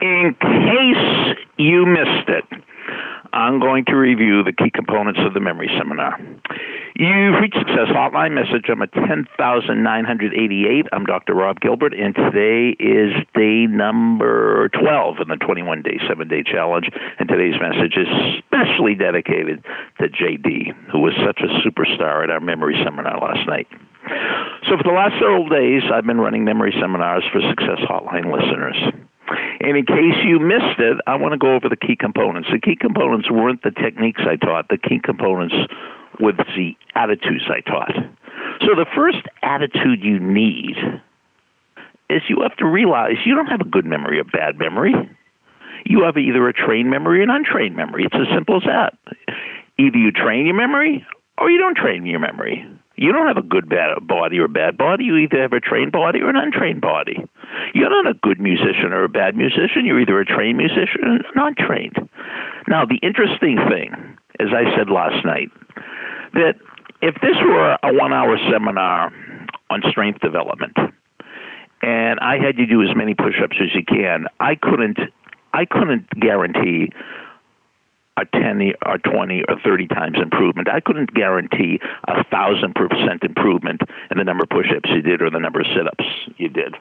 In case you missed it, I'm going to review the key components of the memory seminar. You've reached Success Hotline message number 10988. I'm Dr. Rob Gilbert, and today is day number 12 in the 21 day, 7 day challenge. And today's message is specially dedicated to JD, who was such a superstar at our memory seminar last night. So, for the last several days, I've been running memory seminars for Success Hotline listeners. And in case you missed it, I want to go over the key components. The key components weren't the techniques I taught, the key components were the attitudes I taught. So the first attitude you need is you have to realize you don't have a good memory or bad memory. You have either a trained memory or an untrained memory. It's as simple as that. Either you train your memory or you don't train your memory. You don't have a good bad body or a bad body. You either have a trained body or an untrained body. You're not a good musician or a bad musician. You're either a trained musician or not trained. Now, the interesting thing, as I said last night, that if this were a one hour seminar on strength development, and I had you do as many push ups as you can, I couldn't I couldn't guarantee a 10 or 20 or 30 times improvement. I couldn't guarantee a thousand percent improvement in the number of push-ups you did or the number of sit-ups you did.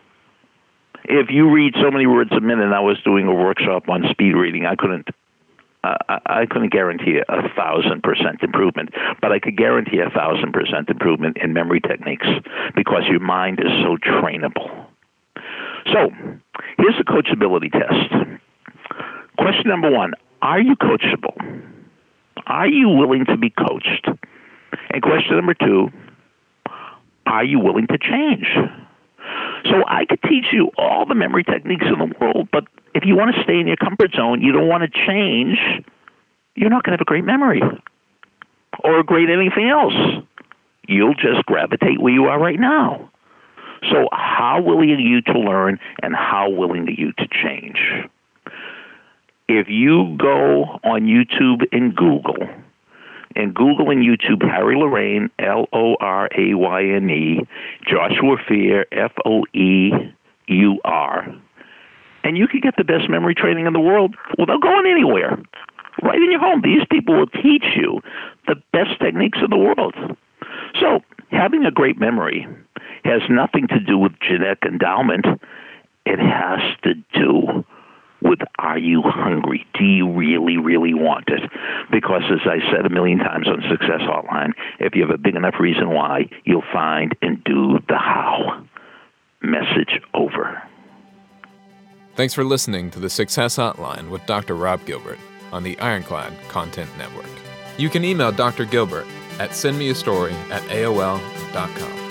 If you read so many words a minute, and I was doing a workshop on speed reading. I couldn't. I couldn't guarantee a thousand percent improvement, but I could guarantee a thousand percent improvement in memory techniques because your mind is so trainable. So, here's the coachability test. Question number one are you coachable? Are you willing to be coached? And question number two Are you willing to change? So I could teach you all the memory techniques in the world, but if you want to stay in your comfort zone, you don't want to change, you're not going to have a great memory or a great anything else. You'll just gravitate where you are right now. So, how willing are you to learn and how willing are you to change? If you go on YouTube and Google, and Google and YouTube Harry Lorayne, L O R A Y N E, Joshua Foer, F O E U R, and you can get the best memory training in the world without going anywhere. Right in your home. These people will teach you the best techniques in the world. So, having a great memory has nothing to do with genetic endowment. It has to do with are you hungry? Do you really, really want it? Because as I said a million times on Success Hotline, if you have a big enough reason why, you'll find and do the how. Message over. Thanks for listening to the Success Hotline with Dr. Rob Gilbert on the Ironclad Content Network. You can email Dr. Gilbert at sendmeastory at AOL.com.